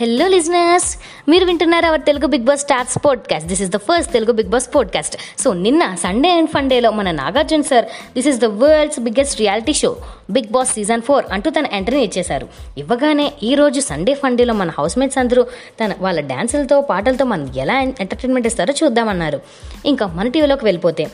Hello listeners మీరు వింటున్నారు our Telugu big boss stars podcast this is the first Telugu big boss podcast so నిన్న Sunday and ఫండేలో మన Nagarjuna sir this is the world's biggest reality show big boss season four అంటూ తన ఎంట్రీని ఇచ్చేశారు. ఇవ్వగానే ఈ రోజు సండే ఫండేలో మన హౌస్ మేట్స్ అందరూ తన వాళ్ళ డ్యాన్సులతో పాటలతో మనం ఎలా ఎంటర్టైన్మెంట్ ఇస్తారో చూద్దామన్నారు. ఇంకా మన టీవీలోకి వెళ్ళిపోతే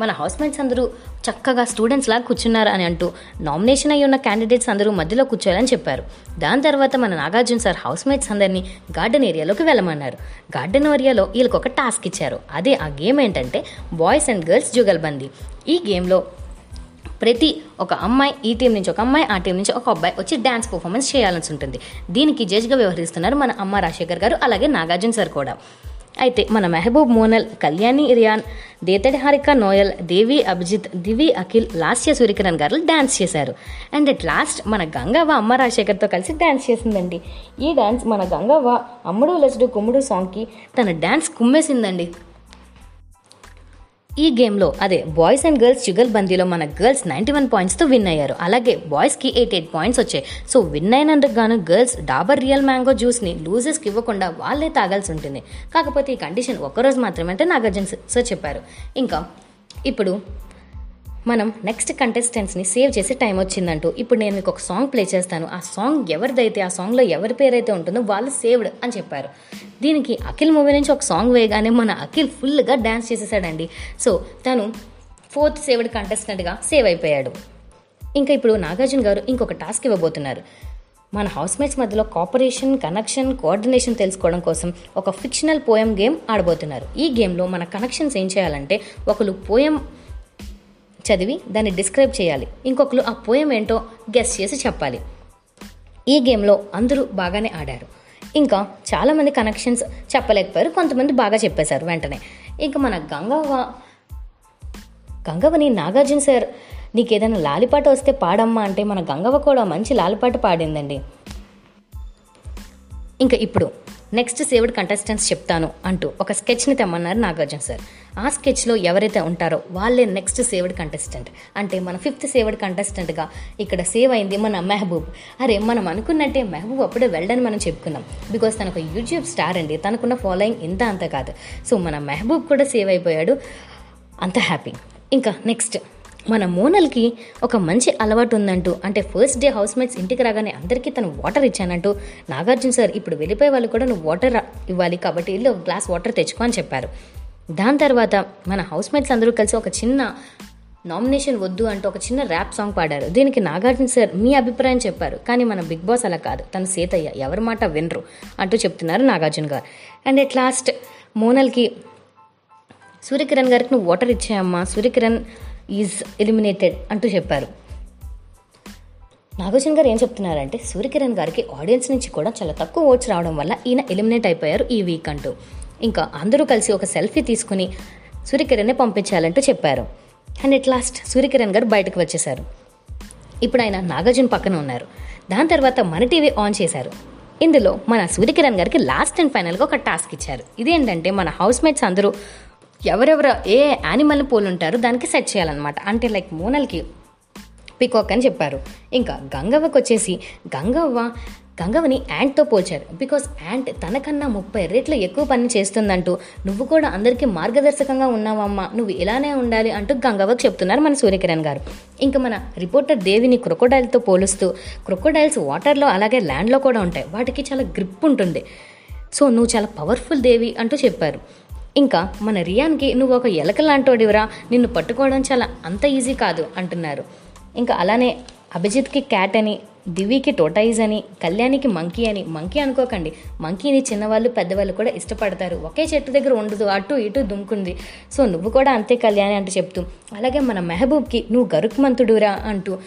మన హౌస్ మేట్స్ అందరూ చక్కగా స్టూడెంట్స్ లాగా కూర్చున్నారు అని అంటూ నామినేషన్ అయి ఉన్న క్యాండిడేట్స్ అందరూ మధ్యలో కూర్చోవాలని చెప్పారు. దాని తర్వాత మన నాగార్జున సార్ హౌస్ మేట్స్ అందరినీ గార్డెన్ ఏరియాలోకి వెళ్ళమన్నారు. గార్డెన్ ఏరియాలో వీళ్ళకి ఒక టాస్క్ ఇచ్చారు. అదే ఆ గేమ్ ఏంటంటే బాయ్స్ అండ్ గర్ల్స్ జుగల్బందీ ఈ గేమ్లో ప్రతి ఒక అమ్మాయి ఈ టీం నుంచి ఒక అమ్మాయి ఆ టీం నుంచి ఒక అబ్బాయి వచ్చి డ్యాన్స్ పర్ఫార్మెన్స్ చేయాల్సి ఉంటుంది. దీనికి జడ్జ్గా వ్యవహరిస్తున్నారు మన అమ్మ రాజశేఖర్ గారు అలాగే నాగార్జున సార్ కూడా. అయితే మన మెహబూబ్ మోనల్ కళ్యాణి ఇరియాన్ దేతడి హారిక నోయల్ దేవి అభిజిత్ దివి అఖిల్ లాస్య సూర్యకిరణ్ గారు డ్యాన్స్ చేశారు. అండ్ అట్ లాస్ట్ మన గంగవ్వ అమ్మ రాజశేఖర్తో కలిసి డ్యాన్స్ చేసిందండి. ఈ డ్యాన్స్ మన గంగవ్వ అమ్ముడు లసుడు కుమ్ముడు సాంగ్కి తన డ్యాన్స్ కుమ్మేసిందండి. ఈ గేమ్లో అదే బాయ్స్ అండ్ గర్ల్స్ చుగల్ బందీలో మన గర్ల్స్ నైంటీ వన్ పాయింట్స్తో విన్ అయ్యారు. అలాగే బాయ్స్కి ఎయిట్ ఎయిట్ పాయింట్స్ వచ్చాయి. సో విన్ అయినందుకు గాను గర్ల్స్ డాబర్ రియల్ మ్యాంగో జ్యూస్ని లూజర్స్కి ఇవ్వకుండా వాళ్ళే తాగాల్సి ఉంటుంది. కాకపోతే ఈ కండిషన్ ఒక్కరోజు మాత్రమే అంటే నాగార్జున సార్ చెప్పారు. ఇంకా ఇప్పుడు మనం నెక్స్ట్ కంటెస్టెంట్స్ని సేవ్ చేసే టైం వచ్చిందంటూ. ఇప్పుడు నేను మీకు ఒక సాంగ్ ప్లే చేస్తాను. ఆ సాంగ్ ఎవరిదైతే ఆ సాంగ్లో ఎవరి పేరైతే ఉంటుందో వాళ్ళు సేవ్డ్ అని చెప్పారు. దీనికి అఖిల్ మూవీ నుంచి ఒక సాంగ్ వేయగానే మన అఖిల్ ఫుల్గా డ్యాన్స్ చేసేసాడండి. సో తను ఫోర్త్ సేవ్డ్ కంటెస్టెంట్గా సేవ్ అయిపోయాడు. ఇంకా ఇప్పుడు నాగార్జున గారు ఇంకొక టాస్క్ ఇవ్వబోతున్నారు. మన హౌస్మేట్స్ మధ్యలో కోఆపరేషన్ కనెక్షన్ కోఆర్డినేషన్ తెలుసుకోవడం కోసం ఒక ఫిక్షనల్ పోయం గేమ్ ఆడబోతున్నారు. ఈ గేమ్లో మన కనెక్షన్స్ ఏం చేయాలంటే ఒకరు పోయం చదివి దాన్ని డిస్క్రైబ్ చేయాలి. ఇంకొకరు ఆ పోయం ఏంటో గెస్ చేసి చెప్పాలి. ఈ గేమ్లో అందరూ బాగానే ఆడారు. ఇంకా చాలామంది కనెక్షన్స్ చెప్పలేకపోయారు. కొంతమంది బాగా చెప్పేశారు వెంటనే. ఇంకా మన గంగవ్వ గంగవ్వని నాగార్జున సార్ నీకు ఏదైనా లాలిపాట వస్తే పాడమ్మా అంటే మన గంగవ్వ కూడా మంచి లాలిపాట పాడిందండి. ఇంకా ఇప్పుడు నెక్స్ట్ సేవ్డ్ కంటెస్టెంట్స్ చెప్తాను అంటూ ఒక స్కెచ్ని తెమ్మన్నారు నాగార్జున సార్ ఆ స్కెచ్లో ఎవరైతే ఉంటారో వాళ్ళే నెక్స్ట్ సేవ్డ్ కంటెస్టెంట్ అంటే మన ఫిఫ్త్ సేవ్డ్ కంటెస్టెంట్గా ఇక్కడ సేవ్ అయింది మన మెహబూబ్. అరే మనం అనుకున్నట్టే మెహబూబ్ అప్పుడే వెళ్ళని మనం చెప్పుకున్నాం. బికాస్ తనకు యూట్యూబ్ స్టార్ అండి. తనకున్న ఫాలోయింగ్ ఇంత అంత కాదు. సో మన మెహబూబ్ కూడా సేవ్ అయిపోయాడు. అంత హ్యాపీ ఇంకా నెక్స్ట్ మన మోనల్కి ఒక మంచి అలవాటు ఉందంటూ అంటే ఫస్ట్ డే హౌస్ మేట్స్ ఇంటికి రాగానే అందరికీ తను వాటర్ ఇచ్చానంటూ నాగార్జున సార్ ఇప్పుడు వెళ్ళిపోయే వాళ్ళు కూడా నువ్వు వాటర్ ఇవ్వాలి కాబట్టి వెళ్ళి ఒక గ్లాస్ వాటర్ తెచ్చుకో అని చెప్పారు. దాని తర్వాత మన హౌస్ మేట్స్ అందరూ కలిసి ఒక చిన్న నామినేషన్ వద్దు అంటూ ఒక చిన్న ర్యాప్ సాంగ్ పాడారు. దీనికి నాగార్జున సార్ మీ అభిప్రాయం చెప్పారు. కానీ మన బిగ్ బాస్ అలా కాదు. తను సేతయ్య ఎవరి మాట వినరు అంటూ చెప్తున్నారు నాగార్జున గారు. అండ్ ఎట్ లాస్ట్ మోనల్కి సూర్యకిరణ్ గారికి నువ్వు ఓటర్ ఇచ్చాయమ్మా సూర్యకిరణ్ ఈజ్ ఎలిమినేటెడ్ అంటూ చెప్పారు. నాగార్జున గారు ఏం చెప్తున్నారంటే సూర్యకిరణ్ గారికి ఆడియన్స్ నుంచి కూడా చాలా తక్కువ ఓట్స్ రావడం వల్ల ఈయన ఎలిమినేట్ అయిపోయారు ఈ వీక్ అంటూ. ఇంకా అందరూ కలిసి ఒక సెల్ఫీ తీసుకుని సూర్యకిరణ్ని పంపించాలంటూ చెప్పారు. అండ్ ఎట్ లాస్ట్ సూర్యకిరణ్ గారు బయటకు వచ్చేశారు. ఇప్పుడు ఆయన నాగార్జున పక్కన ఉన్నారు. దాని తర్వాత మన టీవీ ఆన్ చేశారు. ఇందులో మన సూర్యకిరణ్ గారికి లాస్ట్ అండ్ ఫైనల్గా ఒక టాస్క్ ఇచ్చారు. ఇదేంటంటే మన హౌస్ మేట్స్ అందరూ ఎవరెవరు ఏ యానిమల్ని పోలుంటారో దానికి సెట్ చేయాలన్నమాట. అంటే లైక్ మోనల్కి పికాక్ అని చెప్పారు. ఇంకా గంగవ్వకు వచ్చేసి గంగవ్వ గంగవ్వని యాంట్తో పోల్చారు. బికాస్ యాంట్ తనకన్నా ముప్పై రేట్లు ఎక్కువ పని చేస్తుందంటూ నువ్వు కూడా అందరికీ మార్గదర్శకంగా ఉన్నావమ్మా. నువ్వు ఇలానే ఉండాలి అంటూ గంగవ్వకు చెప్తున్నారు మన సూర్యకిరణ్ గారు. ఇంకా మన రిపోర్టర్ దేవిని క్రొకోడైల్తో పోలుస్తూ క్రొకోడైల్స్ వాటర్లో అలాగే ల్యాండ్లో కూడా ఉంటాయి. వాటికి చాలా గ్రిప్ ఉంటుంది. సో నువ్వు చాలా పవర్ఫుల్ దేవి అంటూ చెప్పారు. ఇంకా మన రియాన్కి నువ్వు ఒక ఎలక లాంటోడివరా. నిన్ను పట్టుకోవడం చాలా అంత ఈజీ కాదు అంటున్నారు. ఇంకా అలానే అభిజిత్కి క్యాట్ అని దివికి టోటైజ్ అని కళ్యాణికి మంకీ అని. మంకీ అనుకోకండి. మంకీని చిన్నవాళ్ళు పెద్దవాళ్ళు కూడా ఇష్టపడతారు. ఒకే చెట్టు దగ్గర ఉండదు. అటు ఇటు దుంకుంది. సో నువ్వు కూడా అంతే కళ్యాణి అంటూ చెప్తూ అలాగే మన మెహబూబ్కి నువ్వు గరుక్మంతుడురా అంటూ.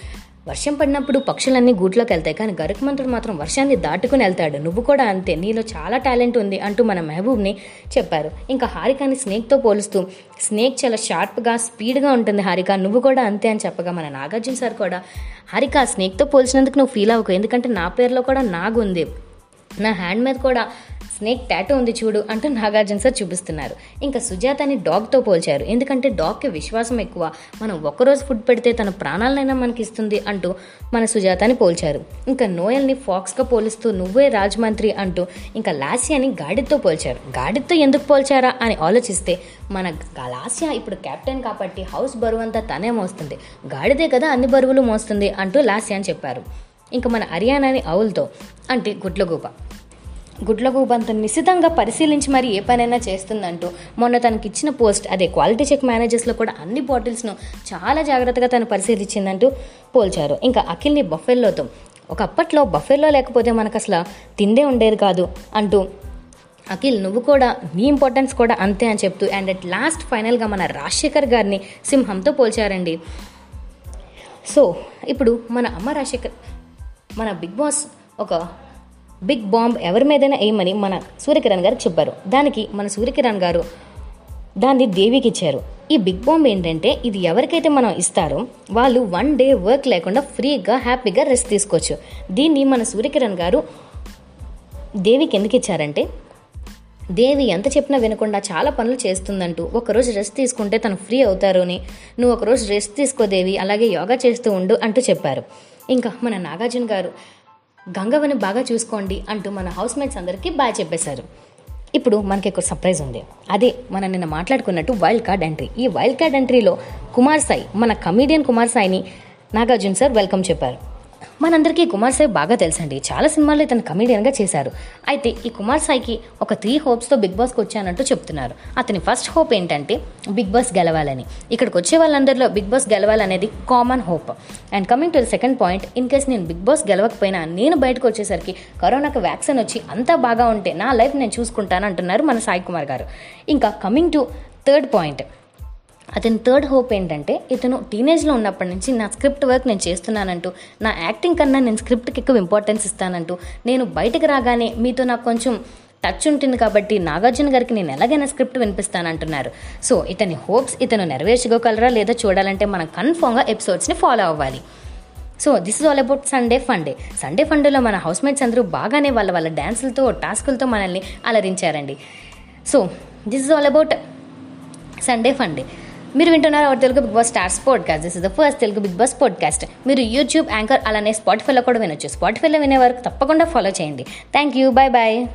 వర్షం పడినప్పుడు పక్షులన్నీ గూట్లోకి వెళ్తాయి. కానీ గరుకమంతుడు మాత్రం వర్షాన్ని దాటుకుని వెళ్తాడు. నువ్వు కూడా అంతే. నీలో చాలా టాలెంట్ ఉంది అంటూ మన మెహబూబ్ని చెప్పారు. ఇంకా హారికాని స్నేక్తో పోలుస్తూ స్నేక్ చాలా షార్ప్గా స్పీడ్గా ఉంటుంది హారిక. నువ్వు కూడా అంతే అని చెప్పగా మన నాగార్జున సార్ కూడా హారిక స్నేక్తో పోల్చినందుకు నువ్వు ఫీల్ అవ్వకు. ఎందుకంటే నా పేరులో కూడా నాగు ఉంది నా హ్యాండ్ మీద కూడా స్నేక్ టాటూ ఉంది చూడు అంటూ నాగార్జున సార్ చూపిస్తున్నారు. ఇంకా సుజాతని డాగ్తో పోల్చారు. ఎందుకంటే డాగ్కి విశ్వాసం ఎక్కువ. మనం ఒక్కరోజు ఫుడ్ పెడితే తన ప్రాణాలనైనా మనకి ఇస్తుంది అంటూ మన సుజాతని పోల్చారు. ఇంకా నోయల్ని ఫాక్స్గా పోలిస్తూ నువ్వే రాజమంత్రి అంటూ ఇంకా లాస్యాని గాడితో పోల్చారు. గాడితో ఎందుకు పోల్చారా అని ఆలోచిస్తే మన లాస్యా ఇప్పుడు కెప్టెన్ కాబట్టి హౌస్ బరువు అంతా తనే మోస్తుంది. గాడిదే కదా అన్ని బరువులు మోస్తుంది అంటూ లాస్యా అని చెప్పారు. ఇంకా మన హర్యానాని అవుల్తో అంటే గుడ్లగూప గుడ్లగూబ అంత నిశితంగా పరిశీలించి మరి ఏ పనైనా చేస్తుందంటూ. మొన్న తనకి ఇచ్చిన పోస్ట్ అదే క్వాలిటీ చెక్ మేనేజర్స్లో కూడా అన్ని బాటిల్స్ను చాలా జాగ్రత్తగా తను పరిశీలించిందంటూ పోల్చారు. ఇంకా అఖిల్ని బఫెల్లోతో ఒకప్పట్లో బఫెల్లో లేకపోతే మనకు అసలు తిండే ఉండేది కాదు అంటూ అఖిల్ నువ్వు కూడా నీ ఇంపార్టెన్స్ కూడా అంతే అని చెప్తూ అండ్ అట్ లాస్ట్ ఫైనల్గా మన రాజశేఖర్ గారిని సింహంతో పోల్చారండి. సో ఇప్పుడు మన అమ్మ రాజశేఖర్ మన బిగ్ బాస్ ఒక బిగ్ బాంబ్ ఎవరి మీదైనా వేయమని మన సూర్యకిరణ్ గారు చెప్పారు. దానికి మన సూర్యకిరణ్ గారు దాన్ని దేవికి ఇచ్చారు. ఈ బిగ్ బాంబ్ ఏంటంటే ఇది ఎవరికైతే మనం ఇస్తారో వాళ్ళు వన్ డే వర్క్ లేకుండా ఫ్రీగా హ్యాపీగా రెస్ట్ తీసుకోవచ్చు. దీన్ని మన సూర్యకిరణ్ గారు దేవికి ఎందుకు ఇచ్చారంటే దేవి ఎంత చెప్పినా వినకుండా చాలా పనులు చేస్తుందంటూ ఒకరోజు రెస్ట్ తీసుకుంటే తను ఫ్రీ అవుతారు అని నువ్వు ఒకరోజు రెస్ట్ తీసుకో దేవి అలాగే యోగా చేస్తూ ఉండు అంటూ చెప్పారు. ఇంకా మన నాగార్జున గారు గంగవ్వని బాగా చూసుకోండి అంటూ మన హౌస్ మేట్స్ అందరికీ బాగా చెప్పేశారు. ఇప్పుడు మనకి ఒక సర్ప్రైజ్ ఉంది. అదే మనం నిన్న మాట్లాడుకున్నట్టు వైల్డ్ కార్డ్ ఎంట్రీ ఈ వైల్డ్ కార్డ్ ఎంట్రీలో కుమార్ సాయి మన కమీడియన్ కుమార్ సాయిని నాగార్జున సార్ వెల్కమ్ చెప్పారు. మనందరికీ కుమార్ సాయి బాగా తెలుసండి. చాలా సినిమాల్లో ఇతను కమెడియన్గా చేశారు. అయితే ఈ కుమార్ సాయికి ఒక త్రీ హోప్స్తో బిగ్ బాస్కి వచ్చానంటూ చెప్తున్నారు. అతని ఫస్ట్ హోప్ ఏంటంటే బిగ్ బాస్ గెలవాలని. ఇక్కడికి వచ్చే వాళ్ళందరిలో big boss గెలవాలనేది common hope and coming to the second point in case నేను బిగ్ బాస్ గెలవకపోయినా నేను బయటకు వచ్చేసరికి కరోనాకు వ్యాక్సిన్ వచ్చి అంతా బాగా ఉంటే నా లైఫ్ నేను చూసుకుంటాను అంటున్నారు మన సాయి కుమార్ గారు. ఇంకా కమింగ్ టు థర్డ్ పాయింట్ అతని థర్డ్ హోప్ ఏంటంటే ఇతను టీనేజ్లో ఉన్నప్పటి నుంచి నా స్క్రిప్ట్ వర్క్ నేను చేస్తున్నానంటూ నా యాక్టింగ్ కన్నా నేను స్క్రిప్ట్కి ఎక్కువ ఇంపార్టెన్స్ ఇస్తానంటూ నేను బయటకు రాగానే మీతో నాకు కొంచెం టచ్ ఉంటుంది కాబట్టి నాగార్జున గారికి నేను ఎలాగైనా స్క్రిప్ట్ వినిపిస్తానంటున్నారు. సో ఇతని హోప్స్ ఇతను నెరవేర్చుకోగలరా లేదా చూడాలంటే మనం కన్ఫామ్గా ఎపిసోడ్స్ని ఫాలో అవ్వాలి. So this is all about Sunday funday Sunday ఫండేలో మన హౌస్ మేట్స్ అందరూ బాగానే వాళ్ళ వాళ్ళ డ్యాన్సులతో టాస్కులతో మనల్ని అలరించారండి. So this is all about Sunday funday మీరు వింటున్నారు our Telugu big boss stars podcast this is the first Telugu big boss podcast మీరు యూట్యూబ్ యాంకర్ అలానే స్పాటిఫైలో కూడా వినొచ్చు. స్పాటిఫైలో వినే వరకు తప్పకుండా ఫాలో చేయండి. Thank you bye bye